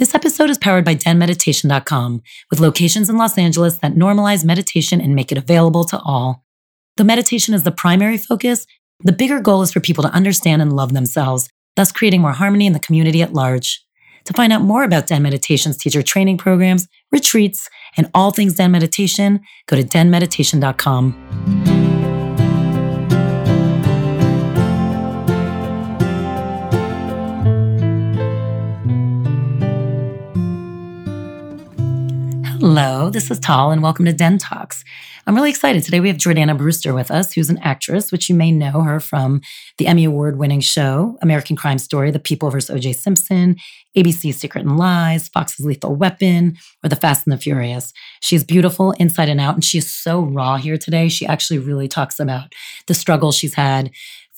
This episode is powered by denmeditation.com, with locations in Los Angeles that normalize meditation and make it available to all. Though meditation is the primary focus, the bigger goal is for people to understand and love themselves, thus creating more harmony in the community at large. To find out more about Den Meditation's teacher training programs, retreats, and all things Den Meditation, go to denmeditation.com. Hello, this is Tal, and welcome to Den Talks. I'm really excited. Today we have Jordana Brewster with us, who's an actress, which you may know her from the Emmy Award winning show, American Crime Story, The People vs. O.J. Simpson, ABC's Secret and Lies, Fox's Lethal Weapon, or The Fast and the Furious. She's beautiful inside and out, and she's so raw here today. She actually really talks about the struggle she's had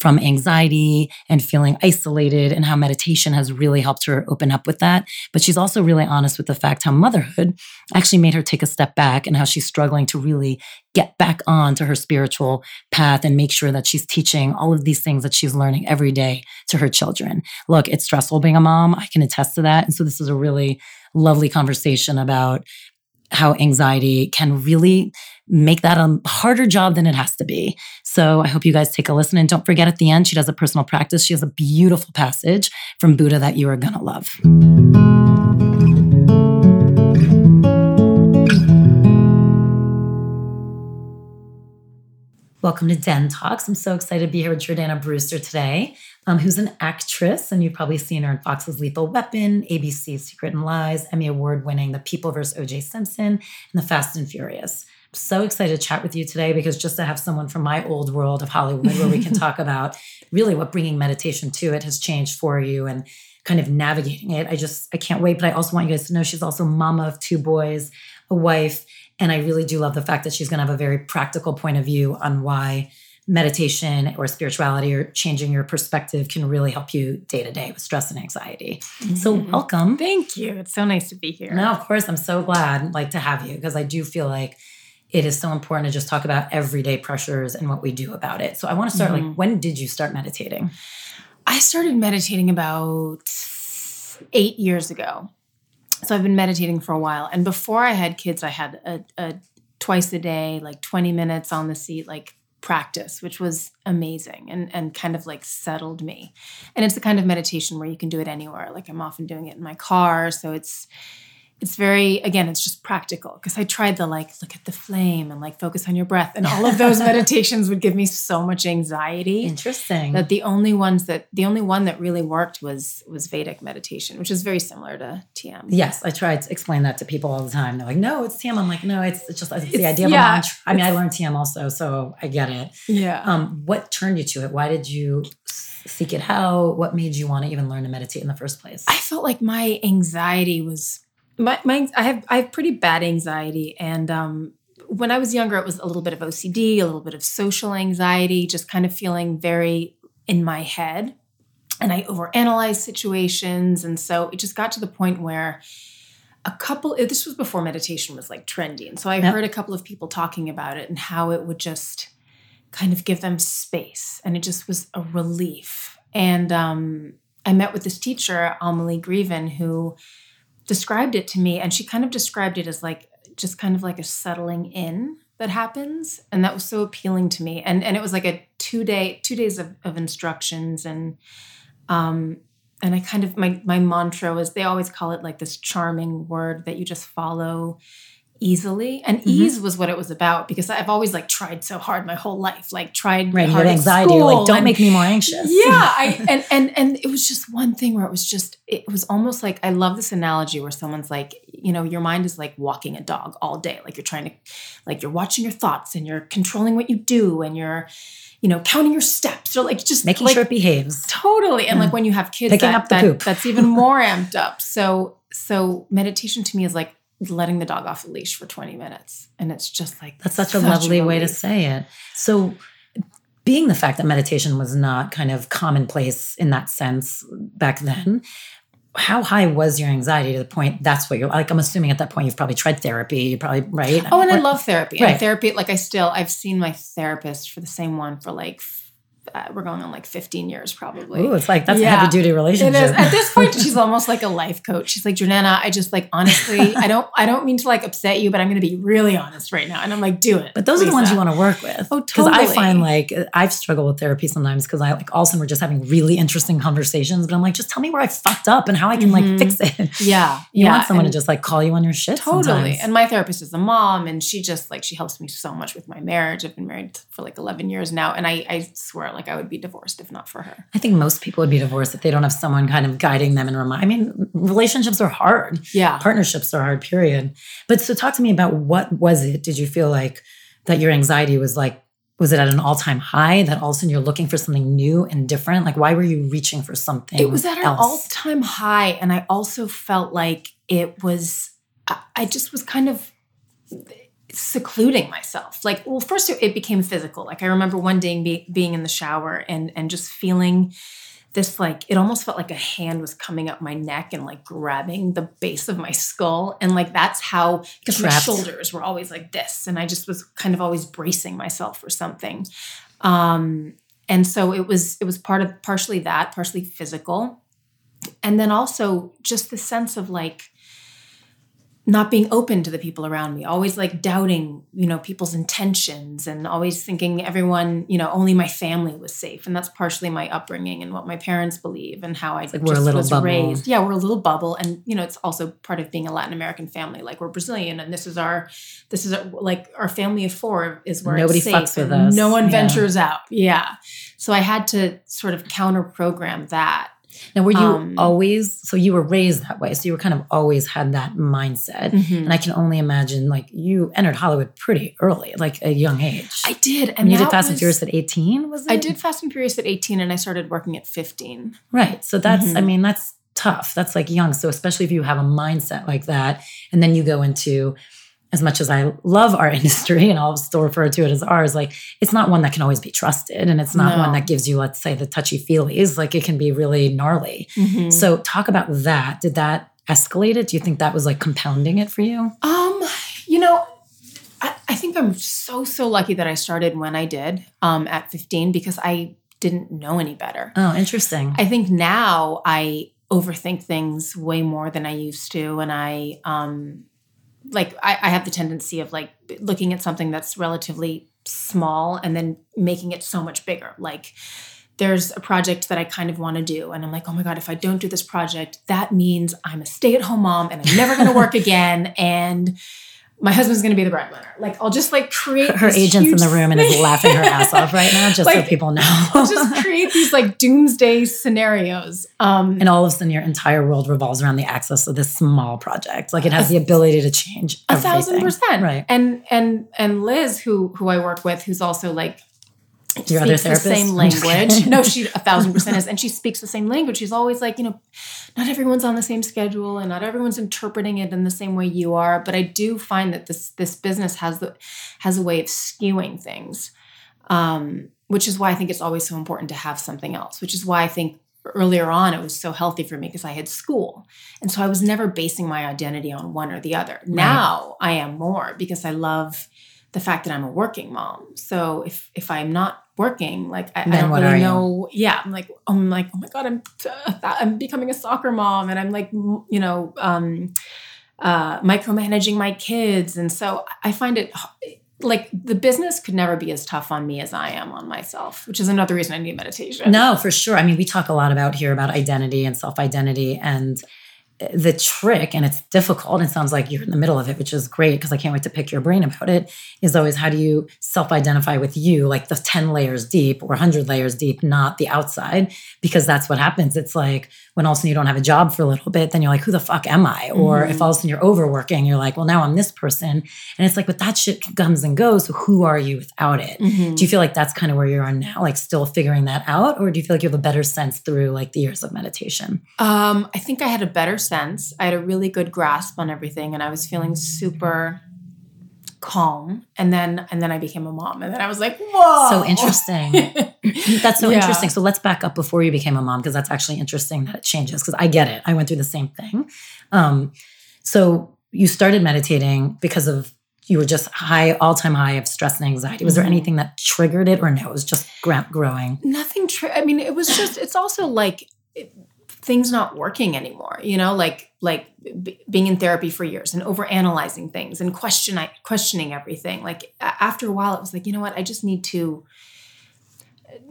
from anxiety and feeling isolated and how meditation has really helped her open up with that. But she's also really honest with the fact how motherhood actually made her take a step back and how she's struggling to really get back on to her spiritual path and make sure that she's teaching all of these things that she's learning every day to her children. Look, it's stressful being a mom. I can attest to that. And so this is a really lovely conversation about how anxiety can really make that a harder job than it has to be. So I hope you guys take a listen. And don't forget at the end, she does a personal practice. She has a beautiful passage from Buddha that you are going to love. Welcome to Den Talks. I'm so excited to be here with Jordana Brewster today, um, who's an actress, and you've probably seen her in Fox's Lethal Weapon, ABC's Secret and Lies, Emmy Award winning The People vs. O.J. Simpson, and The Fast and Furious. I'm so excited to chat with you today because just to have someone from my old world of Hollywood where we can talk about really what bringing meditation to it has changed for you and kind of navigating it. I just, I can't wait. But I also want you guys to know she's also mama of two boys, a wife, and I really do love the fact that she's going to have a very practical point of view on why meditation or spirituality or changing your perspective can really help you day to day with stress and anxiety. Mm-hmm. So welcome. Thank you. It's so nice to be here. No, of course. I'm so glad like to have you because I do feel like it is so important to just talk about everyday pressures and what we do about it. So I want to start mm-hmm. like when did you start meditating? I started meditating about 8 years ago. So I've been meditating for a while. And before I had kids, I had a, a twice a day, like 20 minutes on the seat, like practice, which was amazing and, and kind of like settled me. And it's the kind of meditation where you can do it anywhere. Like I'm often doing it in my car. So it's it's very again it's just practical because i tried the like look at the flame and like focus on your breath and all of those meditations would give me so much anxiety interesting. that the only ones that the only one that really worked was was vedic meditation which is very similar to tm yes i try to explain that to people all the time. They're like no it's tm i'm like no it's, it's just it's, it's the idea of yeah, a mantra. I mean i learned tm also so i get it. Yeah. Um what turned you to it? Why did you seek it out? What made you want to even learn to meditate in the first place? I felt like my anxiety was my, my I have I have pretty bad anxiety, and um, when I was younger, it was a little bit of OCD, a little bit of social anxiety, just kind of feeling very in my head, and I overanalyze situations, and so it just got to the point where a couple this was before meditation was like trendy. And so i yep. heard a couple of people talking about it and how it would just kind of give them space. And it just was a relief. And um, i met with this teacher amelie grieven who described it to me and she kind of described it as like just kind of like a settling in that happens and that was so appealing to me. And and it was like a two day two days of, of instructions and um and i kind of my my mantra was they always call it like this charming word that you just follow easily and mm-hmm. ease was what it was about because i've always like tried so hard my whole life like tried right hard anxiety like don't and, make me more anxious yeah i and and and it was just one thing where it was just it was almost like i love this analogy where someone's like you know your mind is like walking a dog all day like you're trying to like you're watching your thoughts and you're controlling what you do and you're you know, counting your steps or like just making like, sure it behaves. Totally. And yeah. like when you have kids, picking that, up the that, poop. that's even more amped up. So, so meditation to me is like letting the dog off the leash for 20 minutes. And it's just like that's such, such a lovely a way to say it. So being the fact that meditation was not kind of commonplace in that sense back then, how high was your anxiety to the point that's what you're like? I'm assuming at that point you've probably tried therapy. You probably right. Oh, and I love therapy. Right. And therapy, like I still I've seen my therapist for the same one for like uh, we're going on like 15 years probably. Ooh, it's like that's Yeah. a heavy duty relationship. It is. At this point, she's almost like a life coach. She's like, Jordana, I just like honestly, I don't, I don't mean to like upset you, but I'm going to be really honest right now. And I'm like, do it. But those are the ones you want to work with. Oh, totally. Because I find like I've struggled with therapy sometimes because I like all of a sudden we're just having really interesting conversations, but I'm like, just tell me where I fucked up and how I can Mhm. like fix it. Yeah, You yeah. want someone and to just like call you on your shit. totally. sometimes. And my therapist is a mom, and she just like she helps me so much with my marriage. I've been married for like 11 years now, and I, I swear like I would be divorced if not for her. I think most people would be divorced if they don't have someone kind of guiding them and remind. I mean, relationships are hard. Yeah. Partnerships are hard. Period. But so talk to me about what was it? Did you feel like that your anxiety was like? Was it at an all-time high that all of a sudden you're looking for something new and different? Like, why were you reaching for something? It was at an else? all-time high, and I also felt like it was. I just was kind of secluding myself. Like, well, first it, became physical. Like I remember one day be, being in the shower and and just feeling this like it almost felt like a hand was coming up my neck and like grabbing the base of my skull and like that's how because my shoulders were always like this and I just was kind of always bracing myself for something. Um and so it was it was part of partially that, partially physical. And then also just the sense of like not being open to the people around me, always like doubting, you know, people's intentions and always thinking everyone, you know, only my family was safe. And that's partially my upbringing and what my parents believe and how I like just was bubble. raised. Yeah, we're a little bubble. And, you know, it's also part of being a Latin American family. Like we're Brazilian and this is our, this is our, like our family of four is where Nobody it's safe fucks with us. No one Yeah. ventures out. Yeah. So I had to sort of counter program that. Now, were you Um, always so you were raised that way? So you were kind of always had that mindset, Mhm. and I can only imagine like you entered Hollywood pretty early, like a young age. I did. And and you did Fast and Furious at eighteen, was it? I did Fast and Furious at 18 and I started working at 15. Right. So that's I Mhm. mean that's tough. That's like young. So especially if you have a mindset like that, and then you go into as much as I love our industry and I'll still refer to it as ours, like it's not one that can always be trusted. And it's not No. one that gives you, let's say, the touchy feelies. Like it can be really gnarly. Mm. So talk about that. Did that escalate it? Do you think that was like compounding it for you? Um, you know, I, I think I'm so, so lucky that I started when I did um, at 15 because I didn't know any better. Oh, interesting. I think now I overthink things way more than I used to. And I, um, like, I, I have the tendency of like looking at something that's relatively small and then making it so much bigger. Like, there's a project that I kind of want to do. And I'm like, oh my God, if I don't do this project, that means I'm a stay at home mom and I'm never going to work again. And my husband's going to be the breadwinner. Like, I'll just like create her this agent's in the room and is laughing her ass off right now, just so people know. I'll just create these like doomsday scenarios. Um, and all of a sudden, your entire world revolves around the access of this small project. Like it has the ability to change a thousand percent Right. and and and liz who who i work with who's also like Your other speaks the therapist? same language. no she a thousand percent is and she speaks the same language. She's always like you know not everyone's on the same schedule and not everyone's interpreting it in the same way you are but i do find that this this business has the has a way of skewing things um which is why i think it's always so important to have something else which is why i think earlier on it was so healthy for me because i had school and so i was never basing my identity on one or the other. Now i am more because i love the fact that i'm a working mom so if if i'm not working like i, I don't really you? know yeah i'm like i'm like oh my god i'm i'm becoming a soccer mom and i'm like you know um uh micromanaging my kids and so i find it like the business could never be as tough on me as i am on myself which is another reason i need meditation No, for sure. I mean, we talk a lot about here about identity and self identity and the trick, and it's difficult. It sounds like you're in the middle of it, which is great because I can't wait to pick your brain about it. Is always how do you self identify with you, like the 10 layers deep or 100 layers deep, not the outside, because that's what happens. It's like when all of a sudden you don't have a job for a little bit, then you're like, who the fuck am I? Or if all of a sudden you're overworking, you're like, well, now I'm this person. And it's like, but that shit comes and goes. So who are you without it? Mhm. Do you feel like that's kind of where you are now, like still figuring that out? Or do you feel like you have a better sense through like the years of meditation? Um, I think I had a better sense. I had a really good grasp on everything, and I was feeling super calm. And then, and then I became a mom, and then I was like, "Whoa!" So interesting. That's so Yeah. interesting. So let's back up before you became a mom, because that's actually interesting that it changes. Because I get it. I went through the same thing. Um, so you started meditating because of you were just high, all time high of stress and anxiety. Was there Mhm. anything that triggered it, or no? It was just growing. nothing true i mean it was just it's also like it, things not working anymore you know like like b- being in therapy for years and over analyzing things and question questioning everything. Like after a while it was like you know what? I just need to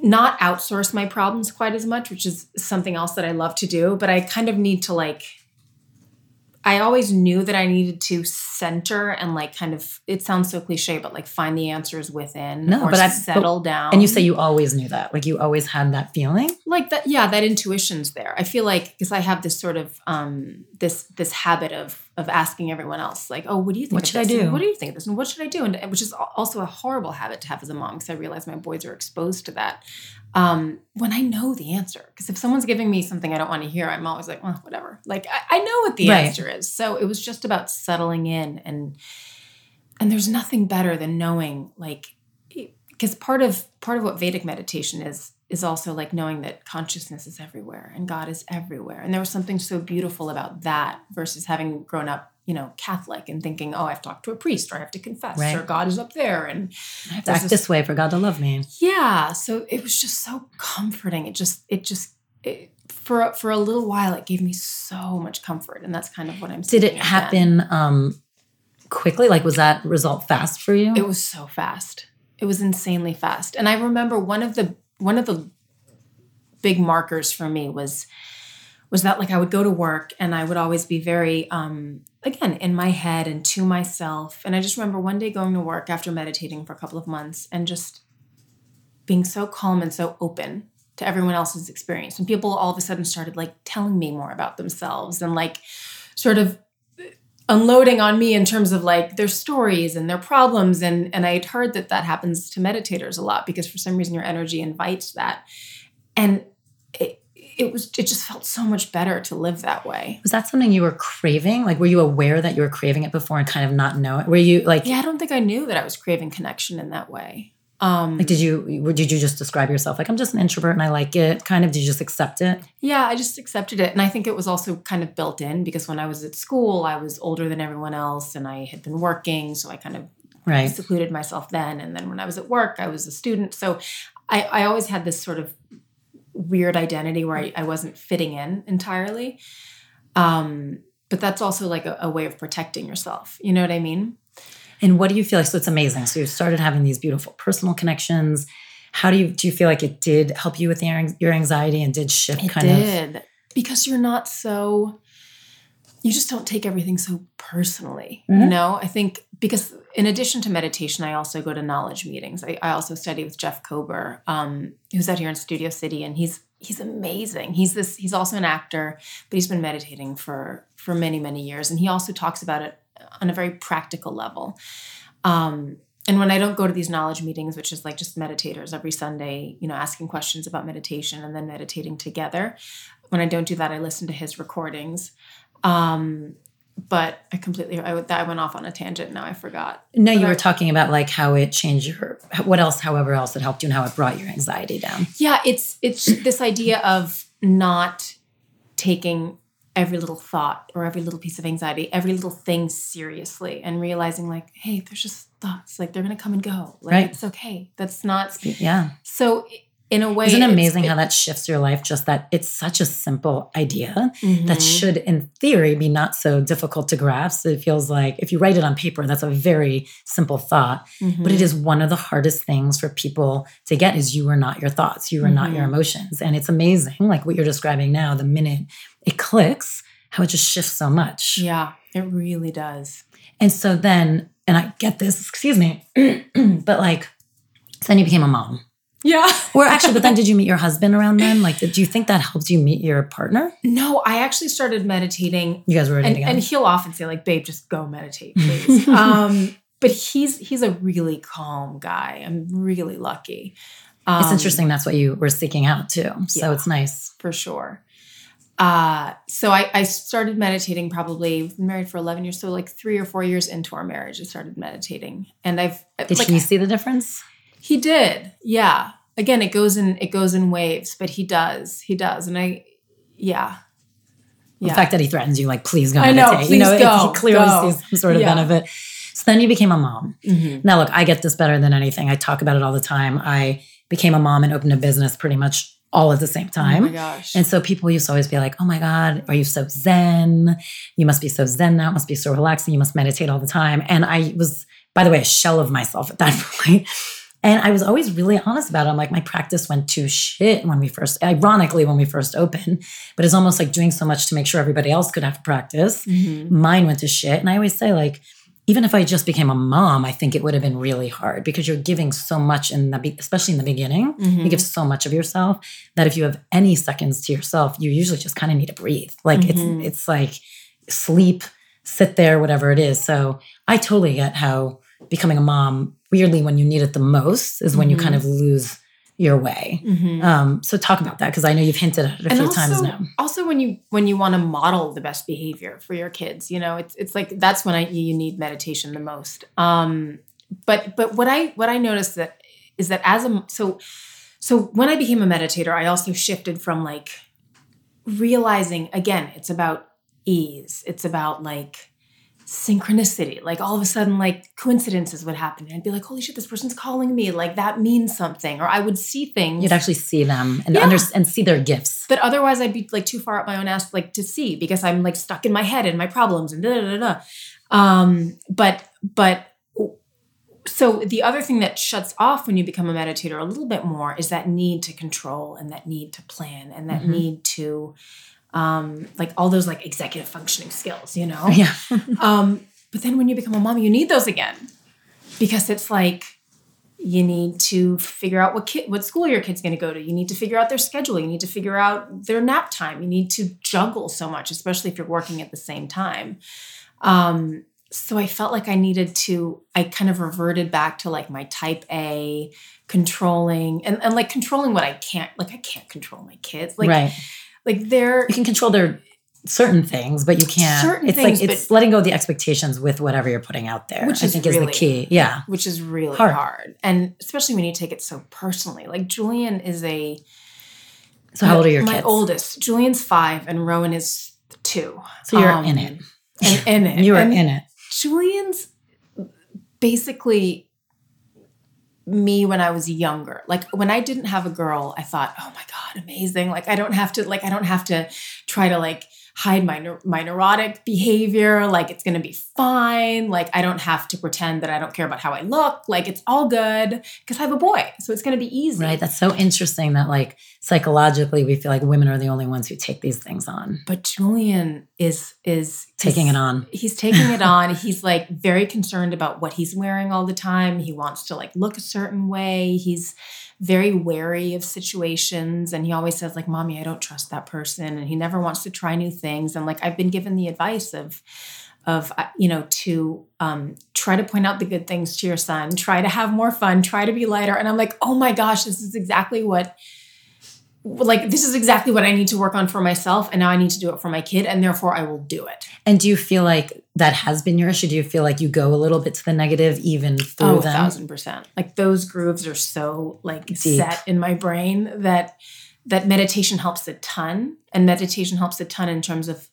not outsource my problems quite as much which is something else that i love to do but i kind of need to like I always knew that I needed to center and like kind of it sounds so cliche, but like find the answers within No, or but I- settle down. And you say you always knew that, like you always had that feeling. like that yeah that intuition's there i feel like because i have this sort of um this this habit of of asking everyone else like oh what do you think What should I do? what do you think of this? And what should i do? And, and which is also a horrible habit to have as a mom because i realize my boys are exposed to that. Um when i know the answer because if someone's giving me something i don't want to hear i'm always like well whatever. Like i, I know what the Right. answer is. So it was just about settling in and and there's nothing better than knowing like because part of part of what vedic meditation is is also like knowing that consciousness is everywhere and god is everywhere and there was something so beautiful about that versus having grown up you know catholic and thinking oh i've talked to a priest or i have to confess Right. or god is up there and I have to act this- this way for God to love me. yeah so it was just so comforting it just it just it, for for a little while it gave me so much comfort and that's kind of what i'm Did it happen um quickly? Like was that result fast for you? It was so fast. It was insanely fast. And I remember one of the one of the big markers for me was was that like I would go to work and I would always be very um again in my head and to myself. And I just remember one day going to work after meditating for a couple of months and just being so calm and so open to everyone else's experience. And people all of a sudden started like telling me more about themselves and like sort of unloading on me in terms of like their stories and their problems and and I had heard that that happens to meditators a lot because for some reason your energy invites that and it it was it just felt so much better to live that way. was that something you were craving? Like were you aware that you were craving it before and kind of not know it? Were you like Yeah, I don't think I knew that I was craving connection in that way. Um like did you did you just describe yourself like I'm just an introvert and I like it? Kind of did you just accept it? Yeah, I just accepted it. And I think it was also kind of built in because when I was at school, I was older than everyone else and I had been working. So I kind of Right. secluded myself then. And then when I was at work, I was a student. So I, I always had this sort of weird identity where I, I wasn't fitting in entirely. Um, but that's also like a, a way of protecting yourself. You know what I mean? And what do you feel like? So it's amazing. So you started having these beautiful personal connections. How do you do you feel like it did help you with your, your anxiety and did shift It kind of did. Because you're not so you just don't take everything so personally. You Mhm. know, I think because in addition to meditation, I also go to knowledge meetings. I, I also study with Jeff Kober, um, who's out here in Studio City, and he's he's amazing. He's this he's also an actor, but he's been meditating for for many, many years. And he also talks about it on a very practical level. Um, and when I don't go to these knowledge meetings, which is like just meditators every Sunday, you know, asking questions about meditation and then meditating together, when I don't do that, I listen to his recordings. Um, but I completely, I, went- I went off on a tangent. Now I forgot. No, you But I- were talking about like how it changed your what else, however else it helped you and how it brought your anxiety down. Yeah, it's it's this idea of not taking every little thought or every little piece of anxiety, every little thing seriously, and realizing like, hey, there's just thoughts. Like they're gonna come and go. Like Right. it's okay. That's not Yeah. so. In a way, Isn't it amazing it- how that shifts your life? Just that it's such a simple idea Mhm. that should, in theory, be not so difficult to grasp. It feels like if you write it on paper, that's a very simple thought. Mhm. But it is one of the hardest things for people to get is you are not your thoughts, you are not your Mhm. emotions. And it's amazing, like what you're describing now, the minute it clicks, how it just shifts so much. Yeah, it really does. And so then, and I get this, excuse me, but like, so then you became a mom. Yeah. Or actually, but then did you meet your husband around then? Like, did you think that helped you meet your partner? No, I actually started meditating You guys were and, together. and he'll often say like babe just go meditate please um but he's he's a really calm guy i'm really lucky um, it's interesting. That's what you were seeking out too. So Yeah. it's nice. for sure uh so i i started meditating probably married for 11 years so like three or four years into our marriage i started meditating and i've Did like, he see the difference? He did yeah again it goes in it goes in waves but he does he does and i yeah The fact that he threatens you, like, please go I know, meditate. you know, please it- go, he clearly go. sees some sort of Yeah. benefit. So then you became a mom. Mhm. Now, look, I get this better than anything. I talk about it all the time. I became a mom and opened a business pretty much all at the same time. Oh my gosh. and so people used to always be like, oh my God, are you so zen? You must be so zen now. It must be so relaxing. You must meditate all the time. And I was, by the way, a shell of myself at that point. And I was always really honest about it. I'm like, my practice went to shit when we first, ironically, when we first opened, but it's almost like doing so much to make sure everybody else could have practice. Mhm. Mine went to shit. And I always say, like, even if I just became a mom, I think it would have been really hard because you're giving so much in the, especially in the beginning. Mhm. You give so much of yourself that if you have any seconds to yourself, you usually just kind of need to breathe. Like Mhm. it's it's like sleep, sit there, whatever it is. So I totally get how becoming a mom, weirdly, when you need it the most, is when you Mhm. kind of lose your way. Mhm. Um, so talk about that because I know you've hinted at it a and few also, times now. also when you when you want to model the best behavior for your kids, you know, it's it's like that's when I you need meditation the most. Um, but but what I what I noticed that is that as a so so when I became a meditator, I also shifted from like realizing again, it's about ease. It's about like synchronicity. Like all of a sudden, like coincidences would happen. And I'd be like, holy shit, this person's calling me. Like that means something. Or I would see things You'd actually see them and Yeah. under, and see their gifts. But otherwise I'd be like too far up my own ass like to see because I'm like stuck in my head and my problems and da da da da. Um, but but so the other thing that shuts off when you become a meditator a little bit more is that need to control and that need to plan and that Mhm. need to um like all those like executive functioning skills, you know? Yeah. Um, but then when you become a mom, you need those again because it's like you need to figure out what kid, what school your kid's going to go to. You need to figure out their schedule. You need to figure out their nap time. You need to juggle so much, especially if you're working at the same time. Um, so I felt like I needed to. I kind of reverted back to like my type A controlling and, and like controlling what I can't. Like I can't control my kids. Like right. Like they're You can control their certain things, but you can't. Certain it's things, like it's letting go of the expectations with whatever you're putting out there. Which I think is the key. Yeah. which is really Hard. hard. And especially when you take it so personally. Like Julian is a So how old are your my kids? oldest. Julian's five and Rowan is two. So you're Um, in it. And in it. You are And in it. Julian's basically me when I was younger. Like when I didn't have a girl, I thought, "Oh my god, amazing. Like I don't have to like I don't have to try to like hide my my neurotic behavior. Like it's going to be fine. Like I don't have to pretend that I don't care about how I look. Like it's all good because I have a boy. So it's going to be easy." Right. That's so interesting that like psychologically we feel like women are the only ones who take these things on. but Julian is is Taking it on. he's taking it on. He's like very concerned about what he's wearing all the time. He wants to like look a certain way. He's very wary of situations. And he always says like mommy I don't trust that person. And he never wants to try new things. And like I've been given the advice of of uh, you know to um try to point out the good things to your son, try to have more fun, try to be lighter. And I'm like oh my gosh this is exactly what like this is exactly what I need to work on for myself and now I need to do it for my kid and therefore I will do it. And do you feel like that has been your issue? Do you feel like you go a little bit to the negative even through Oh, a them? thousand percent. Like those grooves are so like Deep. set in my brain that that meditation helps a ton. And meditation helps a ton in terms of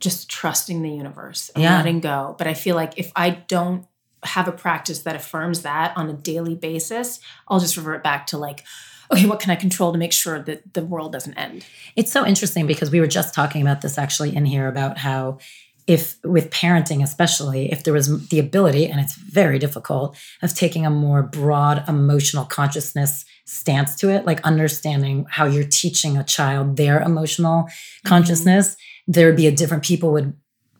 just trusting the universe and Yeah. letting go. But I feel like if I don't have a practice that affirms that on a daily basis, I'll just revert back to like, okay, what can I control to make sure that the world doesn't end? It's so interesting because we were just talking about this actually in here about how if with parenting especially if there was the ability and it's very difficult of taking a more broad emotional consciousness stance to it like understanding how you're teaching a child their emotional mm-hmm. consciousness there would be a different people would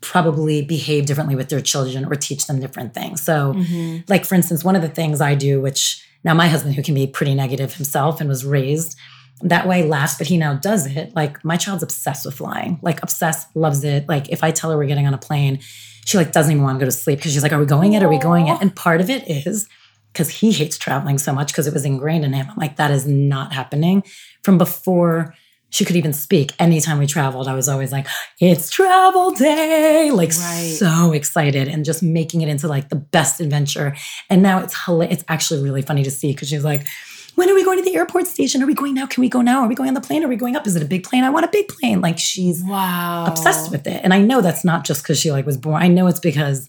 probably behave differently with their children or teach them different things. So mm-hmm. like for instance one of the things i do which now my husband who can be pretty negative himself and was raised that way laughs but he now does it. Like my child's obsessed with flying like obsessed loves it. Like if i tell her we're getting on a plane she like doesn't even want to go to sleep because she's like are we going it are we going it and part of it is because he hates traveling so much because it was ingrained in him. I'm like that is not happening. From before she could even speak anytime we traveled. I was always like it's travel day like Right. so excited and just making it into like the best adventure. And now it's it's actually really funny to see because she's like when are we going to the airport station? Are we going now? Can we go now? Are we going on the plane? Are we going up? Is it a big plane? I want a big plane. Like she's Wow. obsessed with it. And i know that's not just because she like was born i know it's because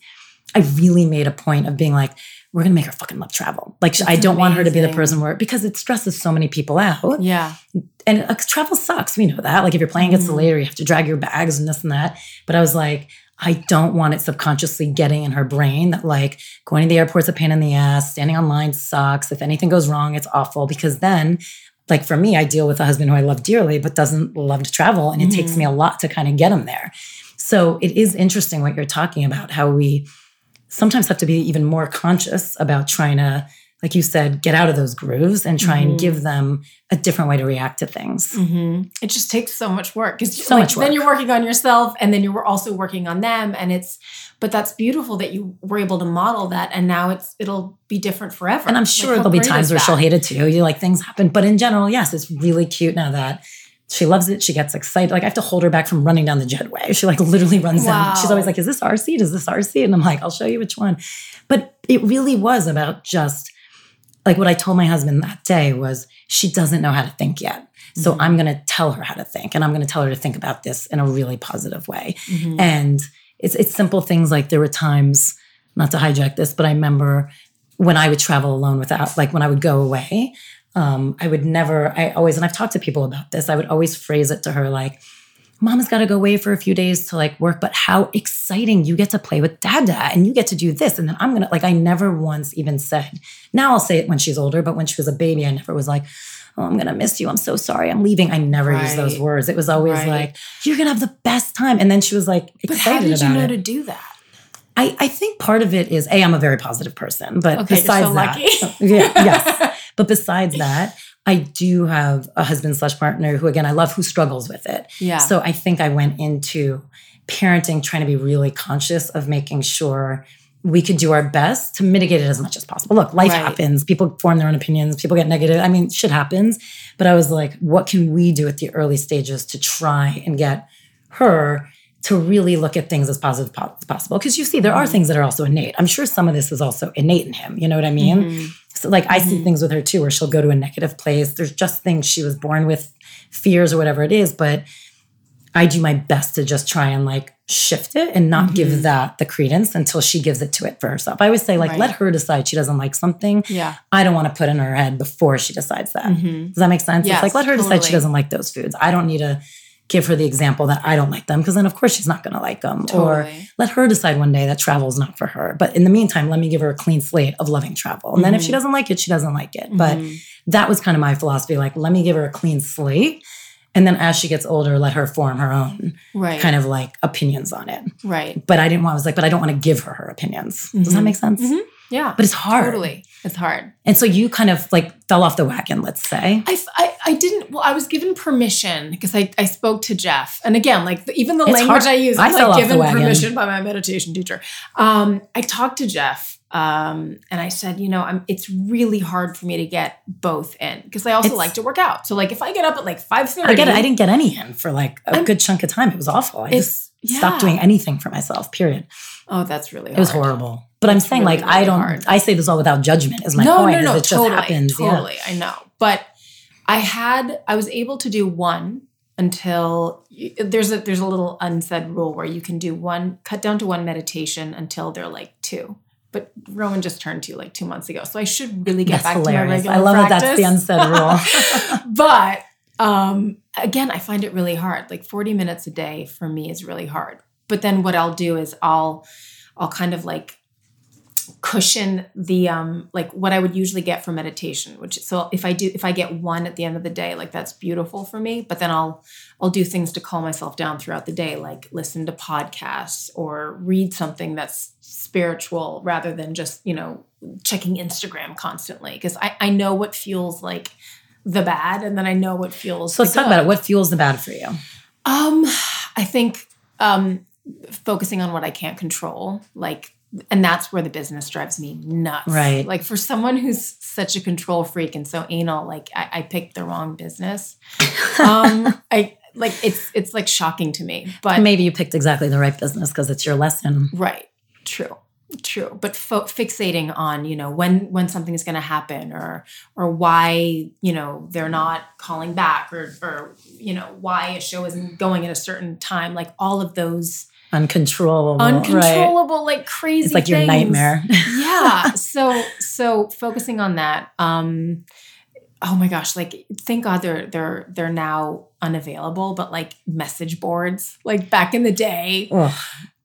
I really made a point of being like, we're gonna make her fucking love travel. Like That's I don't want her to be the person where because it stresses so many people out. Yeah. And uh, travel sucks. We know that. Like if your plane gets Mhm. delayed or you have to drag your bags and this and that. But I was like, I don't want it subconsciously getting in her brain that like going to the airport's a pain in the ass, standing on line sucks. If anything goes wrong, it's awful. Because then, like for me, I deal with a husband who I love dearly, but doesn't love to travel. And it takes me a lot to kind of get him there. So it is interesting what you're talking about, how we sometimes have to be even more conscious about trying to, like you said, get out of those grooves and try Mhm. and give them a different way to react to things. hmm It just takes so much work because So much Then you're working on yourself, and then you're also working on them, and it's. But that's beautiful that you were able to model that, and now it's it'll be different forever. And I'm sure how there'll be times where she'll hate it too. You like things happen. But in general, yes, it's really cute now that she loves it. She gets excited. Like I have to hold her back from running down the jetway. She like literally runs down. She's always like, Is this our seat? Is this our seat? And I'm like, I'll show you which one. But it really was about just like what I told my husband that day was she doesn't know how to think yet. So Mhm. I'm going to tell her how to think and I'm going to tell her to think about this in a really positive way. Mhm. And it's it's simple things like there were times, not to hijack this, but I remember when I would travel alone without, like when I would go away, um, I would never, I always, and I've talked to people about this, I would always phrase it to her like, Mom's got to go away for a few days to like work, but how exciting you get to play with dada and you get to do this. And then I'm going to, like, I never once even said, now I'll say it when she's older, but when she was a baby, I never was like, oh, I'm going to miss you. I'm so sorry. I'm leaving. I never used those words. It was always Right. like, you're going to have the best time. And then she was like, But how did you know it. to do that? I, I think part of it is a I'm a very positive person, but Okay, besides so that, lucky. yeah, yes. But besides that, I do have a husband slash partner who, again, I love who struggles with it. Yeah. So I think I went into parenting trying to be really conscious of making sure we could do our best to mitigate it as much as possible. Look, life Right. happens. People form their own opinions. People get negative. I mean, shit happens. But I was like, what can we do at the early stages to try and get her to really look at things as positive as possible? Because you see, there are Mhm. things that are also innate. I'm sure some of this is also innate in him. You know what I mean? Mhm. So like I see Mhm. things with her too, where she'll go to a negative place. There's just things she was born with, fears or whatever it is. But I do my best to just try and like shift it and not Mhm. give that the credence until she gives it to it for herself. I always say like Right. let her decide she doesn't like something. Yeah. I don't want to put in her head before she decides that. Mhm. Does that make sense? Yes, it's like let her decide she doesn't like those foods. I don't need to give her the example that I don't like them because then of course she's not going to like them. Or let her decide one day that travel is not for her. But in the meantime, let me give her a clean slate of loving travel. And then if she Mhm. doesn't like it, she doesn't like it. But Mhm. that was kind of my philosophy. Like, let me give her a clean slate. And then as she gets older, let her form her own right. kind of like opinions on it. right. But I didn't want, I was like, but I don't want to give her her opinions. Does that Mhm. make sense? Mhm. Yeah. But it's hard. Totally. It's hard. And so you kind of like fell off the wagon, let's say. I, I, I didn't, well, I was given permission because I, I spoke to Jeff. And again, like the, even the It's language hard. I use, I fell like given permission by my meditation teacher. Um, I talked to Jeff um, and I said, you know, I'm, it's really hard for me to get both in because I also It's- like to work out. So like if I get up at like 5.30. I get it. I didn't get any in for like a I'm- good chunk of time. It was awful. I just stopped doing anything for myself, period. Oh, that's really hard. It was horrible. But I'm saying, really, like, I don't, hard. I say this all without judgment, is my no, point. no, no, it just totally, happens. yeah. totally. I know, but I had, I was able to do one until there's a there's a little unsaid rule where you can do one, cut down to one meditation until they're like two. But Rowan just turned two like two months ago, so I should really get That's back to my regular I love practice. that that's the unsaid rule. but um, again, I find it really hard. Like 40 minutes a day for me is really hard. But then what I'll do is I'll I'll kind of like cushion the um like what I would usually get for meditation, which so if I do if I get one at the end of the day, like that's beautiful for me. But then I'll I'll do things to calm myself down throughout the day, like listen to podcasts or read something that's spiritual rather than just, you know, checking Instagram constantly. Because I, I know what feels like the bad and then I know what feels So let's talk about it. What fuels the bad for you? Um, I think um focusing on what I can't control, like and that's where the business drives me nuts. Right. Like for someone who's such a control freak and so anal, like I, I picked the wrong business. Um I like it's it's like shocking to me. But Maybe you picked exactly the right business because it's your lesson. Right. True. True. But fo- fixating on, you know, when when something is going to happen or or why, you know, they're not calling back or or you know, why a show isn't going at a certain time, like all of those uncontrollable, right? uncontrollable, like crazy. It's like your nightmare. yeah. So so focusing on that. Um oh my gosh, like thank God they're they're they're now unavailable, but like message boards, like back in the day, Ugh.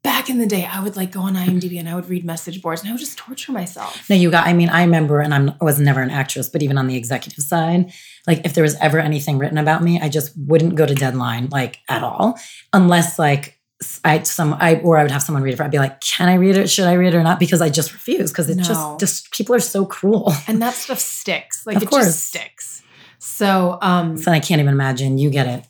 back in the day, I would like go on IMDb and I would read message boards and I would just torture myself. No, you got. I mean, I remember, and I'm, I was never an actress, but even on the executive side, like if there was ever anything written about me, I just wouldn't go to deadline like at all, unless like s- I some I or I would have someone read it. I'd be like, can I read it? Should I read it or not? Because I just refuse because it No. just just people are so cruel. And that stuff sticks. Like Of it course. just sticks. So um So I can't even imagine you get it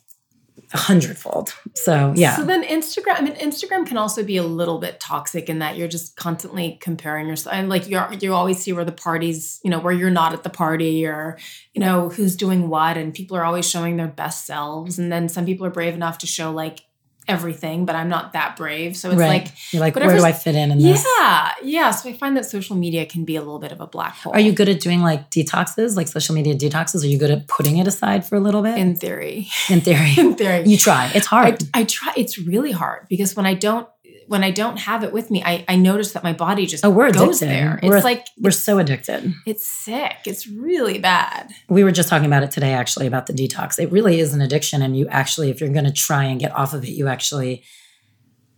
a hundredfold. So yeah, So then Instagram, I mean, Instagram can also be a little bit toxic in that you're just constantly comparing yourself. And like you're you always see where the parties, you know, where you're not at the party or, you know, who's doing what. And people are always showing their best selves. And then some people are brave enough to show like everything, but I'm not that brave. So it's right. like, You're like, where do I fit in in this? yeah, yeah. So I find that social media can be a little bit of a black hole. Are you good at doing like detoxes, like social media detoxes? Are you good at putting it aside for a little bit? in theory? in theory, in theory. you try. It's I, hard. I try. It's really hard because when I don't when I don't have it with me, I, I notice that my body just Oh, we're goes addicted. there. We're- It's like We're so addicted. it's sick. It's really bad. We were just talking about it today, actually, about the detox. It really is an addiction. And you actually, if you're going to try and get off of it, you actually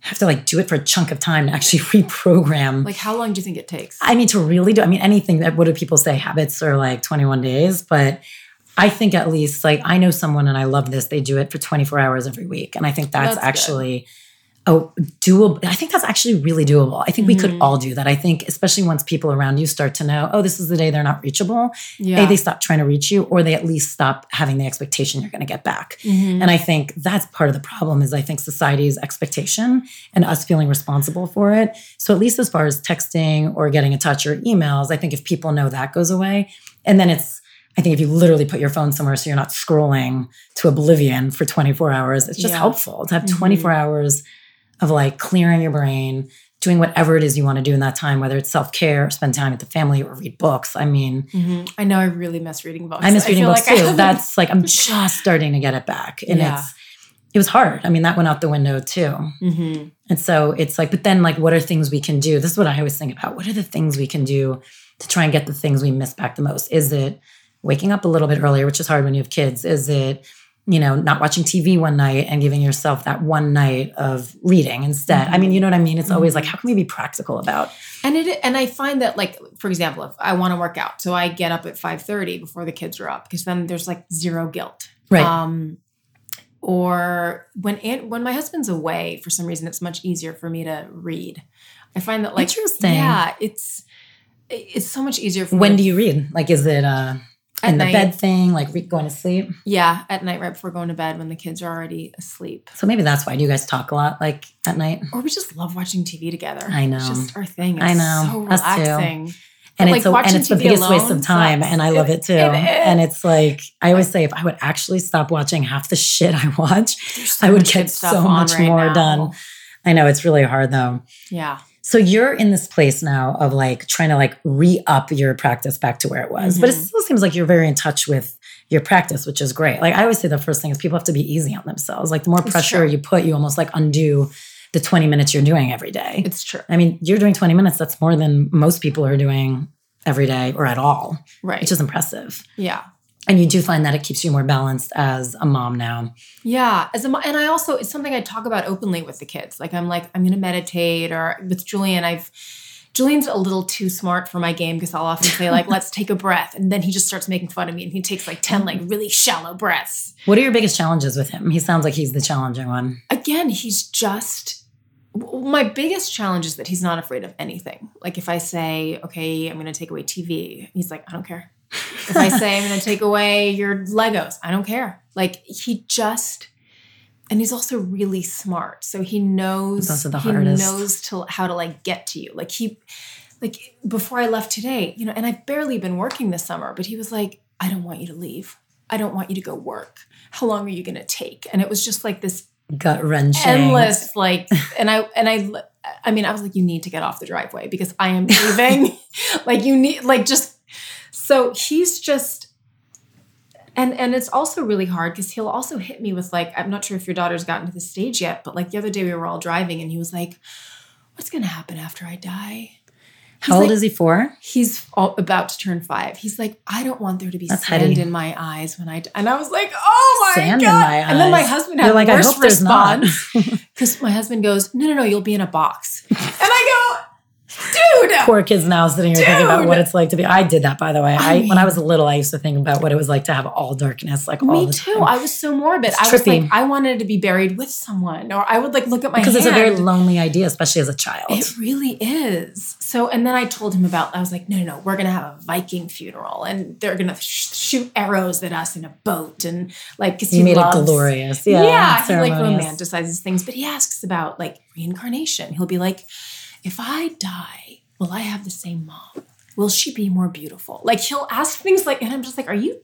have to like do it for a chunk of time to actually reprogram. Like how long do you think it takes? I mean, to really do, I mean, anything that, what do people say? Habits are like 21 days. But I think at least, like, I know someone and I love this, they do it for 24 hours every week. And I think that's, That's good. Oh, doable. I think that's actually really doable. I think we could Mhm. all do that. I think, especially once people around you start to know, oh, this is the day they're not reachable. yeah. A, they stop trying to reach you, or they at least stop having the expectation you're going to get back. Mhm. And I think that's part of the problem is I think society's expectation and us feeling responsible for it. So at least as far as texting or getting in touch or emails, I think if people know that goes away, and then it's I think if you literally put your phone somewhere so you're not scrolling to oblivion for 24 hours, it's just Yeah. helpful to have Mhm. 24 hours of like clearing your brain, doing whatever it is you want to do in that time, whether it's self care, spend time with the family, or read books. I mean, Mhm. I know I really miss reading books. I miss reading feel books like too. That's like I'm just starting to get it back, and Yeah. it's it was hard. I mean, that went out the window too. Mhm. And so it's like, but then like, what are things we can do? This is what I always think about. What are the things we can do to try and get the things we miss back the most? Is it waking up a little bit earlier, which is hard when you have kids? Is it you know, not watching TV one night and giving yourself that one night of reading instead. I mean, you know what I mean? It's always like, how can we be practical about? And it and I find that like for example, if I want to work out, so I get up at 5:30 before the kids are up because then there's like zero guilt. Right. Um or when Aunt, when my husband's away for some reason it's much easier for me to read. I find that like Interesting. yeah, it's it's so much easier for when do you read? Like, is it uh, In the night. bed thing, like re- going to sleep? yeah, at night right before going to bed when the kids are already asleep. So maybe that's why. Do you guys talk a lot, like at night? Or we just love watching TV together. I know. It's just our thing. It's I know. so Us too. relaxing. and But, it's like, a, and it's the TV biggest waste of time sucks. and i love It- it, too it is. and it's like i always say if i would actually stop watching half the shit i watch so i would get so much right more now. done i know it's really hard though Yeah. So you're in this place now of like trying to like re-up your practice back to where it was but it Mhm. still seems like you're very in touch with your practice which is great like i always say the first thing is people have to be easy on themselves like the more It's pressure true. you put you almost like undo the 20 minutes you're doing every day It's true. i mean you're doing 20 minutes that's more than most people are doing every day or at all Right. which is impressive. yeah. And you do find that it keeps you more balanced as a mom now. Yeah. As a, mo- and I also, it's something I talk about openly with the kids. Like, I'm like, I'm going to meditate, or with Julian, I've, Julian's a little too smart for my game because I'll often say, like, let's take a breath. And then he just starts making fun of me and he takes like 10, like, really shallow breaths. What are your biggest challenges with him? He sounds like he's the challenging one. Again, he's just, my biggest challenge is that he's not afraid of anything. Like, if I say, okay, I'm going to take away TV, he's like, I don't care. If I say I'm going to take away your Legos, I don't care. Like he just, and he's also really smart, so he knows the he hardest. knows to how to like get to you. Like he, like before I left today, you know, and I've barely been working this summer, but he was like, I don't want you to leave. I don't want you to go work. How long are you going to take? And it was just like this Gut wrenching. endless like and i and i i mean i was like you need to get off the driveway because i am leaving like you need like just so he's just and and it's also really hard because he'll also hit me with like i'm not sure if your daughter's gotten to the stage yet but like the other day we were all driving and he was like what's going to happen after i die? How old is he four? He's all, about to turn five. He's like i don't want there to be That's sand heady. in my eyes when i die. and i was like oh my Sand in god. my and then my husband You're had like, the worst response because my husband goes no no no you'll be in a box. And i go dude Poor kids now sitting here thinking about what it's like to be. I did that, by the way. I I, when I mean- was little, I used to think about what it was like to have all darkness, like all Me too. time. I was so morbid. It's I was trippy. like, I wanted to be buried with someone, or I would like look at my because it's a very lonely idea, especially as a child. It really is. So, and then I told him about. I was like, no, no, no, we're gonna have a Viking funeral, and they're gonna sh- shoot arrows at us in a boat, and like, because you he made loves, it glorious. Yeah, Yeah, he like romanticizes things, but he asks about like reincarnation. He'll be like, if I die, will I have the same mom? Will she be more beautiful? Like he'll ask things like, and I'm just like, are you?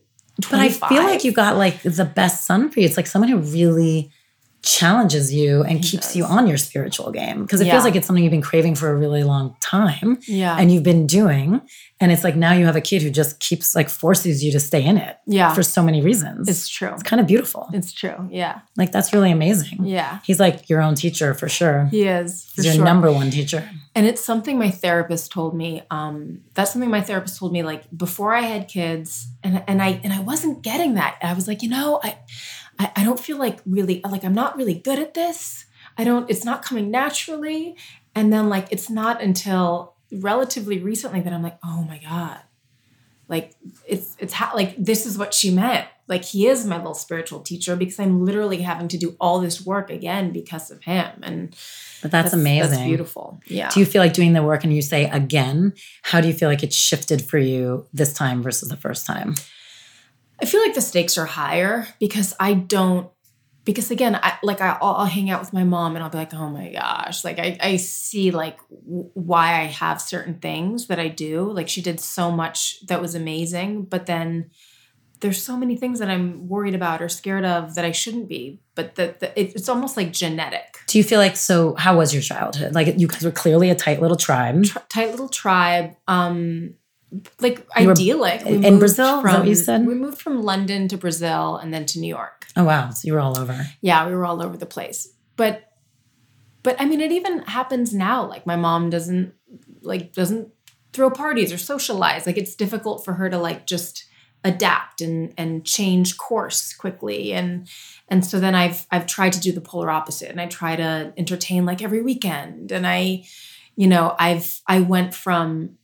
But I feel like you got like the best son for you. It's like someone who really challenges you and He keeps you on your spiritual game because it Yeah. feels like it's something you've been craving for a really long time yeah, and you've been doing and it's like now you have a kid who just keeps like forces you to stay in it yeah, for so many reasons it's true. it's kind of beautiful It's true. Yeah. like that's really amazing Yeah. he's like your own teacher for sure He is. He's your sure. number one teacher And it's something my therapist told me. Um, that's something my therapist told me like before I had kids, and and I and I wasn't getting that. I was like, you know, I, I I don't feel like really like I'm not really good at this. I don't. It's not coming naturally. And then like it's not until relatively recently that I'm like, oh my god, like it's it's ha- like this is what she meant. Like he is my little spiritual teacher because I'm literally having to do all this work again because of him. And but that's, amazing That's beautiful. Yeah. do you feel like doing the work and you say again how do you feel like it shifted for you this time versus the first time I feel like the stakes are higher because I don't because again I like I, I'll, I'll hang out with my mom and I'll be like oh my gosh. Like I, I see like w- why I have certain things that I do. Like she did so much that was amazing but then there's so many things that I'm worried about or scared of that I shouldn't be but that it, it's almost like genetic. Do you feel like so how was your childhood? Like you guys were clearly a tight little tribe. Tr- tight little tribe. Um like You idyllic. We in Brazil? What you said? we moved from London to Brazil and then to New York. Oh wow. So you were all over. Yeah we were all over the place. But but i mean it even happens now. Like my mom doesn't like doesn't throw parties or socialize. Like it's difficult for her to like just adapt and and change course quickly. And and so then i've i've tried to do the polar opposite. And i try to entertain like every weekend. And i you know i've i went from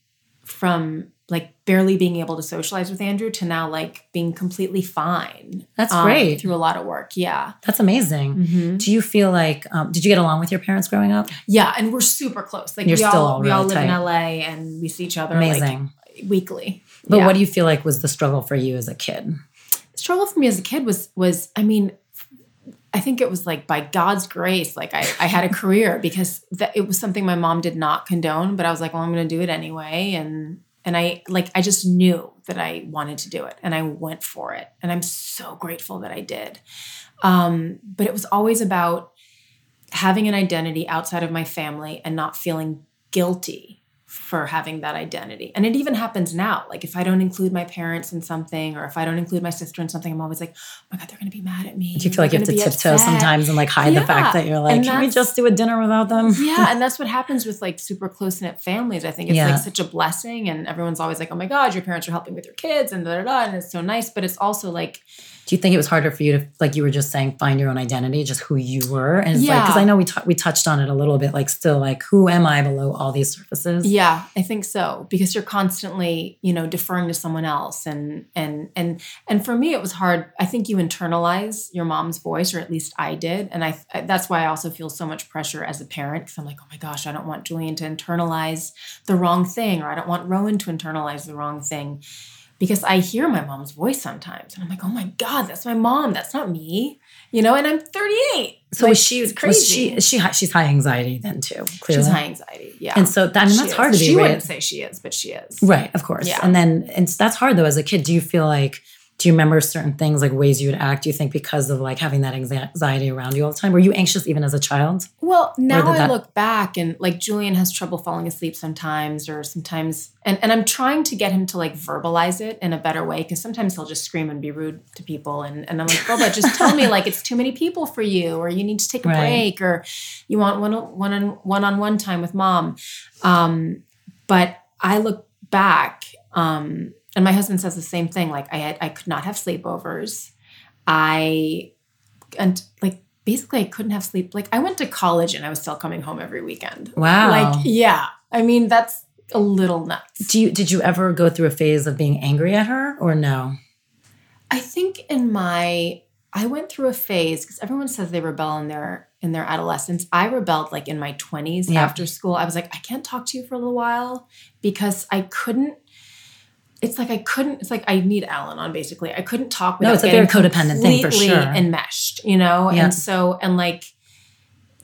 from like barely being able to socialize with andrew to now like being completely fine That's um, great. through a lot of work yeah That's amazing. Mhm. Do you feel like um, did you get along with your parents growing up? Yeah, and we're super close. Like You're we all all we all live in. LA and we see each other Amazing. like weekly. but Yeah. what do you feel like was the struggle for you as a kid? the struggle for me as a kid was was I mean I think it was like by God's grace, like I, I had a career because that it was something my mom did not condone, but I was like, well, I'm going to do it anyway, and and I like I just knew that I wanted to do it, and I went for it, and I'm so grateful that I did. Um, but it was always about having an identity outside of my family and not feeling guilty for having that identity. And it even happens now. Like if I don't include my parents in something or if I don't include my sister in something, I'm always like, oh my God, they're going to be mad at me. Do you feel like you have to tiptoe upset." sometimes and like hide the fact that you're like, can we just do a dinner without them? yeah, and that's what happens with like super close knit families. I think it's Yeah. like such a blessing, and everyone's always like, "Oh my God, your parents are helping with your kids," and da da da, and it's so nice. But it's also like, Do you think it was harder for you to, like you were just saying, find your own identity, just who you were? And it's like, Yeah. because I know we, t- we touched on it a little bit, like still like, who am I below all these surfaces? yeah, I think so because you're constantly, you know, deferring to someone else, and and and and for me, it was hard. I think you internalize your mom's voice, or at least I did, and I that's why I also feel so much pressure as a parent because I'm like, oh my gosh, I don't want Julian to internalize the wrong thing, or I don't want Rowan to internalize the wrong thing. Because I hear my mom's voice sometimes and I'm like, oh my God, that's my mom. That's not me. You know, and I'm 38. So Like, she, was crazy. she, she, she's high anxiety then too, clearly. She's high anxiety. Yeah. And so, that, I mean, that's is. hard to be She raised- wouldn't say she is, but she is. Right, of course. Yeah. And then and that's hard though as a kid. Do you feel like do you remember certain things like ways you would act? Do you think because of like having that anxiety around you all the time? Were you anxious even as a child? Well, now I that- look back and like Julian has trouble falling asleep sometimes, or sometimes, and, and I'm trying to get him to like verbalize it in a better way because sometimes he'll just scream and be rude to people. And, and I'm like, Boba, just tell me like it's too many people for you, or you need to take a right. break, or you want one, one on one on one time with mom. Um, but I look back, um, and my husband says the same thing. Like I had, I could not have sleepovers. I and like basically I couldn't have sleep. Like I went to college and I was still coming home every weekend. Wow. Like yeah. I mean that's a little nuts. Do you did you ever go through a phase of being angry at her or no? I think in my I went through a phase because everyone says they rebel in their in their adolescence. I rebelled like in my 20s yeah. after school. I was like, I can't talk to you for a little while because I couldn't it's like I couldn't. It's like I need Al-Anon basically. I couldn't talk. No, it's a very codependent thing for sure. Enmeshed, you know, yeah. and so and like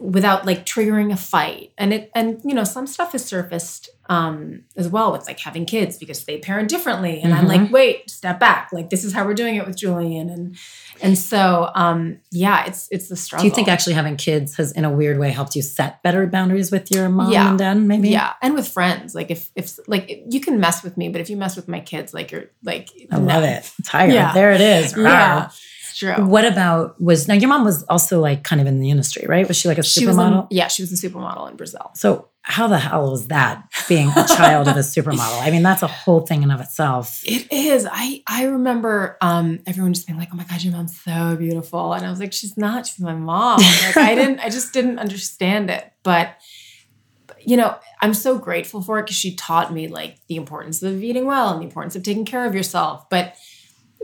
without like triggering a fight, and it and you know some stuff has surfaced um as well with like having kids because they parent differently, and mm-hmm. I'm like, wait, step back. Like this is how we're doing it with Julian, and and so, um, yeah, it's it's the struggle. Do you think actually having kids has, in a weird way, helped you set better boundaries with your mom yeah. and dad? Maybe, yeah, and with friends. Like if if like you can mess with me, but if you mess with my kids, like you're like I no. love it. Tired. Yeah. There it is. Yeah. True. What about was now your mom was also like kind of in the industry, right? Was she like a supermodel? yeah, she was a supermodel in Brazil. So how the hell was that being a child of a supermodel? I mean, that's a whole thing in of itself. It is. I I remember um, everyone just being like, "Oh my god, your mom's so beautiful," and I was like, "She's not. She's my mom." Like I didn't. I just didn't understand it. But you know, I'm so grateful for it because she taught me like the importance of eating well and the importance of taking care of yourself. But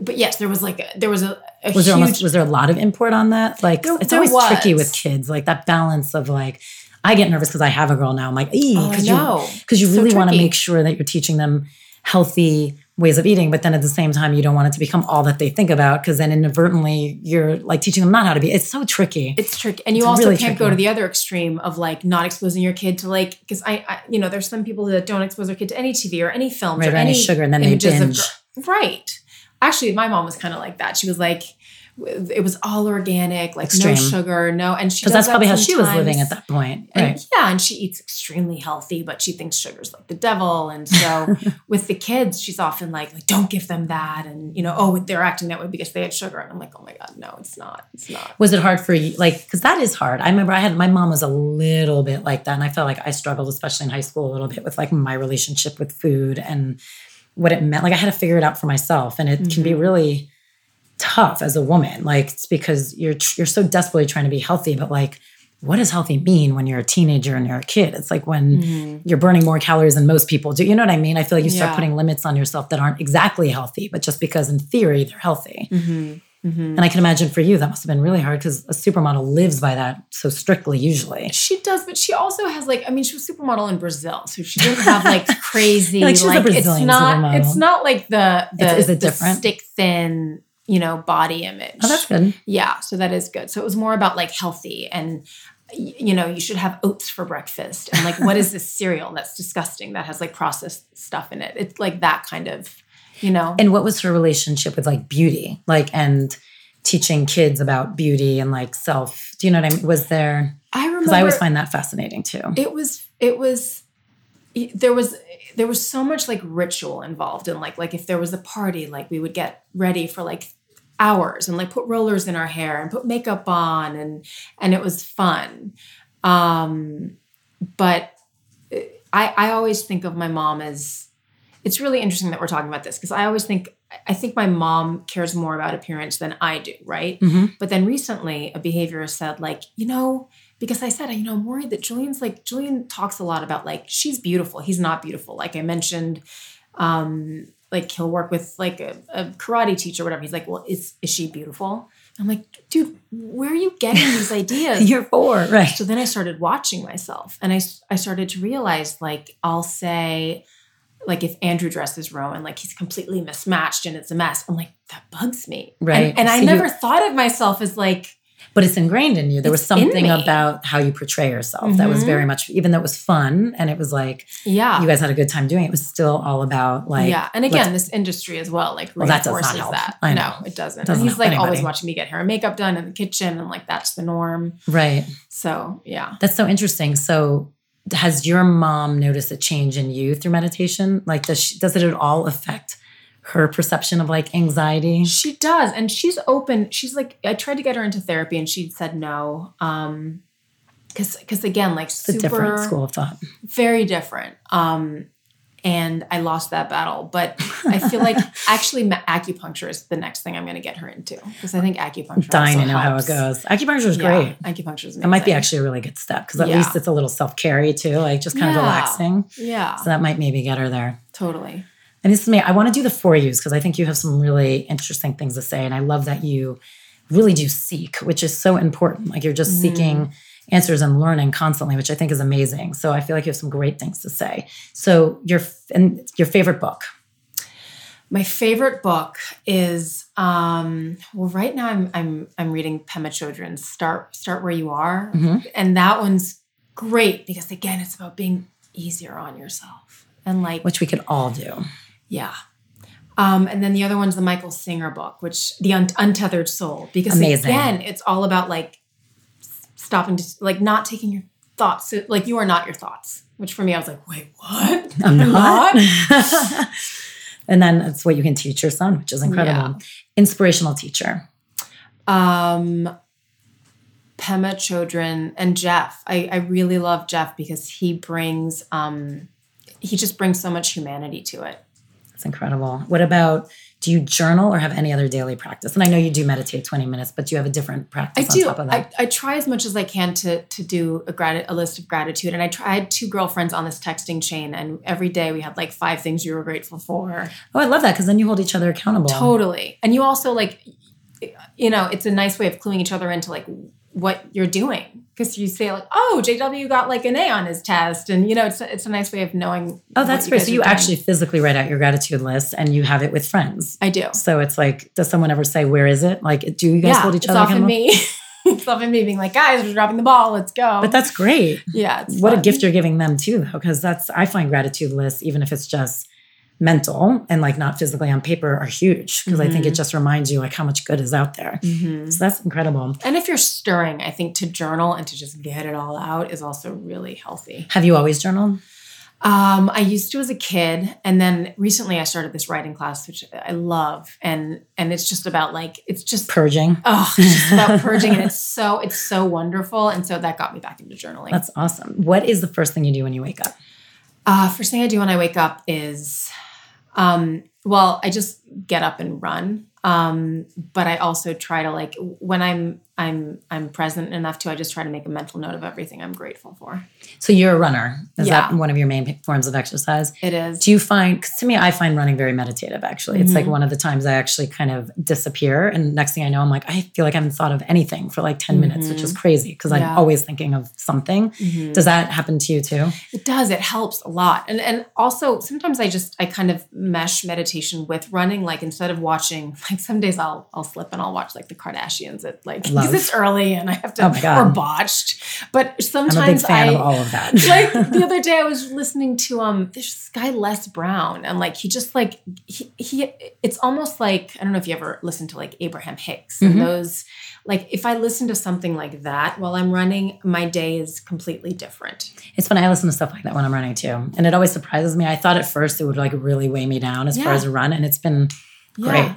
but yes, there was like a, there was a, a was huge, there almost was there a lot of import on that? Like there, it's there always was. tricky with kids, like that balance of like I get nervous because I have a girl now. I'm like, because oh, you because you really so want to make sure that you're teaching them healthy ways of eating, but then at the same time, you don't want it to become all that they think about because then inadvertently you're like teaching them not how to be. It's so tricky. It's tricky, and you it's also really can't tricky. go to the other extreme of like not exposing your kid to like because I, I, you know, there's some people that don't expose their kid to any TV or any films right, or, any, any sugar, and then they binge. Of, right. Actually, my mom was kind of like that. She was like it was all organic, like Extreme. no sugar, no. And she because that's probably how she was living at that point, right? And, yeah, and she eats extremely healthy, but she thinks sugar's like the devil. And so with the kids, she's often like, like, don't give them that, and you know, oh, they're acting that way because they had sugar. And I'm like, oh my god, no, it's not. It's not. Was it hard for you? Like, because that is hard. I remember I had my mom was a little bit like that, and I felt like I struggled, especially in high school, a little bit with like my relationship with food and what it meant. Like I had to figure it out for myself, and it mm-hmm. can be mm-hmm. really tough as a woman. Like it's because you're you're so desperately trying to be healthy, but like what does healthy mean when you're a teenager and you're a kid? It's like when mm-hmm. you're burning more calories than most people do. You know what I mean? I feel like you start yeah. putting limits on yourself that aren't exactly healthy, but just because in theory they're healthy. Mm-hmm. Mm-hmm. And I can imagine for you that must have been really hard because a supermodel lives by that so strictly usually. She does, but she also has like I mean she was supermodel in Brazil, so she didn't have like crazy like, like it's not supermodel. it's not like the the, is it the different? stick thin you know, body image. Oh, that's good. Yeah, so that is good. So it was more about like healthy and you know, you should have oats for breakfast. And like, what is this cereal that's disgusting that has like processed stuff in it? It's like that kind of, you know. And what was her relationship with like beauty? Like, and teaching kids about beauty and like self. Do you know what I mean? Was there, I remember, I always find that fascinating too. It was, it was, there was there was so much like ritual involved and like like if there was a party like we would get ready for like hours and like put rollers in our hair and put makeup on and and it was fun um but i i always think of my mom as it's really interesting that we're talking about this because i always think i think my mom cares more about appearance than i do right mm-hmm. but then recently a behaviorist said like you know because I said, you know, I'm worried that Julian's like, Julian talks a lot about like, she's beautiful. He's not beautiful. Like I mentioned, um, like he'll work with like a, a, karate teacher or whatever. He's like, well, is is she beautiful? I'm like, dude, where are you getting these ideas? You're four, right? So then I started watching myself, and I I started to realize like I'll say, like if Andrew dresses Rowan, like he's completely mismatched and it's a mess. I'm like, that bugs me, right? And, and I never thought of myself as like but it's ingrained in you. There was something about how you portray yourself that was Mhm. very much, even though it was fun and it was like Yeah. you guys had a good time doing it, it was still all about like, yeah, and again, this industry as well, like Well, that does not reinforces help. that. I know. No, it doesn't. Doesn't and he's like always watching me get hair and makeup done in the kitchen, and like that's the norm. right. So yeah, That's so interesting. So, has your mom noticed a change in you through meditation? Like, does she, does it at all affect her perception of like anxiety? she does, and she's open. She's like, I tried to get her into therapy, and she said no. Um, because because again, like It's a super different school of thought. very different. Um, and I lost that battle, but I feel like actually acupuncture is the next thing I'm going to get her into because I think acupuncture. Dying to know how it goes. Acupuncture is Yeah, great. Acupuncture is amazing. It might be actually a really good step because at Yeah. least it's a little self carry too, like just kind of relaxing. Yeah, So that might maybe get her there. totally. And this is me. I want to do the for yous because I think you have some really interesting things to say. And I love that you really do seek, which is so important. Like you're just Mhm. seeking answers and learning constantly, which I think is amazing. So I feel like you have some great things to say. So your and your favorite book. My favorite book is um well right now I'm I'm I'm reading Pema Chodron's Start Start Where You Are Mhm. and that one's great because again it's about being easier on yourself and like Which we could all do. yeah. Um, and then the other one's the Michael Singer book, which the Un- Untethered Soul, because Amazing. again, it's all about like stopping to like not taking your thoughts, so, like you are not your thoughts. Which for me, I was like, wait, what? I'm not. and then that's what you can teach your son, which is incredible. Inspirational teacher. um Pema Chodron and Jeff. I, I really love Jeff because he brings um he just brings so much humanity to it. It's incredible. What about do you journal or have any other daily practice? And I know you do meditate 20 minutes, but do you have a different I practice on do. top of that? I, I try as much as I can to to do a grat- a list of gratitude. And I tried two girlfriends on this texting chain, and every day we had like five things you were grateful for. oh, I love that because then you hold each other accountable. Totally. And you also like, you know, it's a nice way of cluing each other into like what you're doing because you say like, oh, JW got like an A on his test, and you know, it's a, it's a nice way of knowing. Oh, that's great. So you doing. actually physically write out your gratitude list and you have it with friends. I do. So it's like, does someone ever say, where is it? Like, do you guys yeah, hold each it's other often me. it's often me being like, guys, we're dropping the ball. Let's go. But that's great. yeah. It's What a gift you're giving them too, because that's, I find gratitude lists, even if it's just mental and like not physically on paper, are huge because I think Mm-hmm. it just reminds you like how much good is out there. Mhm. So that's incredible. And if you're stirring, I think to journal and to just get it all out is also really healthy. Have you always journaled? Um, I used to as a kid, and then recently I started this writing class, which I love, and and it's just about like it's just Purging. oh, it's just about purging, and it's so it's so wonderful, and so that got me back into journaling. That's awesome. What is the first thing you do when you wake up? Uh, first thing I do when I wake up is, um, well, I just get up and run. Um, but I also try to like when I'm I'm I'm present enough to I just try to make a mental note of everything I'm grateful for. So you're a runner. Is Yeah. that one of your main forms of exercise? It is. Do you find, because to me, I find running very meditative, actually. It's like Mhm. one of the times I actually kind of disappear. And next thing I know, I'm like, I feel like I haven't thought of anything for like 10 minutes, which is crazy because Yeah. I'm always thinking of something. Mhm. Does that happen to you too? It does. It helps a lot. And and also sometimes I just I kind of mesh meditation with running. Like instead of watching, like some days I'll I'll slip and I'll watch like the Kardashians at like Love. Because it's early and I have to Oh my God. or botched. But sometimes I'm a big fan I of all of that. like the other day I was listening to um this guy Les Brown and like he just like he, he it's almost like I don't know if you ever listened to like Abraham Hicks and those like if I listen to something like that while I'm running my day is completely different. it's when I listen to stuff like that when I'm running too. And it always surprises me. I thought at first it would like really weigh me down as far as a run, and it's been great. Yeah.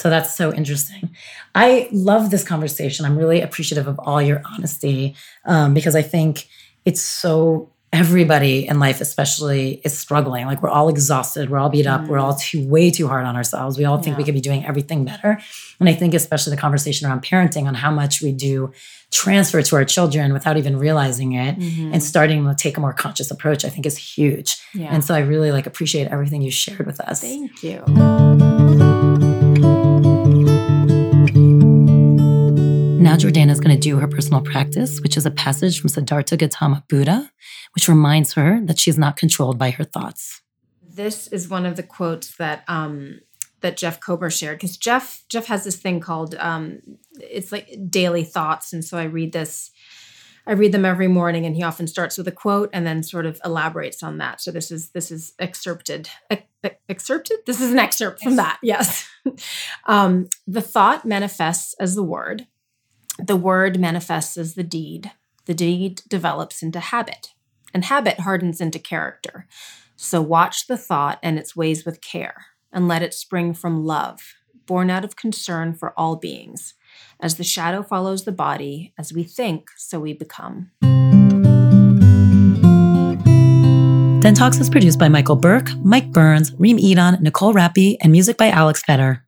So that's so interesting. I love this conversation. I'm really appreciative of all your honesty um, because I think it's so everybody in life, especially, is struggling. Like we're all exhausted, we're all beat up, we're all too way too hard on ourselves. We all think we could be doing everything better. And I think especially the conversation around parenting on how much we do transfer to our children without even realizing it Mhm. and starting to take a more conscious approach, I think is huge. Yeah. And so I really like appreciate everything you shared with us. Thank you. Now, Jordana is going to do her personal practice, which is a passage from Siddhartha Gautama Buddha, which reminds her that she is not controlled by her thoughts. This is one of the quotes that um, that Jeff Kober shared because Jeff Jeff has this thing called um, it's like daily thoughts, and so I read this. I read them every morning, and he often starts with a quote and then sort of elaborates on that. So this is this is excerpted. excerpted. This is an excerpt from that. Yes. um, the thought manifests as the word. The word manifests as the deed. The deed develops into habit, and habit hardens into character. So watch the thought and its ways with care and let it spring from love, born out of concern for all beings. As the shadow follows the body, as we think, so we become. Den Talks is produced by Michael Burke, Mike Burns, Reem Edon, Nicole Rappi, and music by Alex Fetter.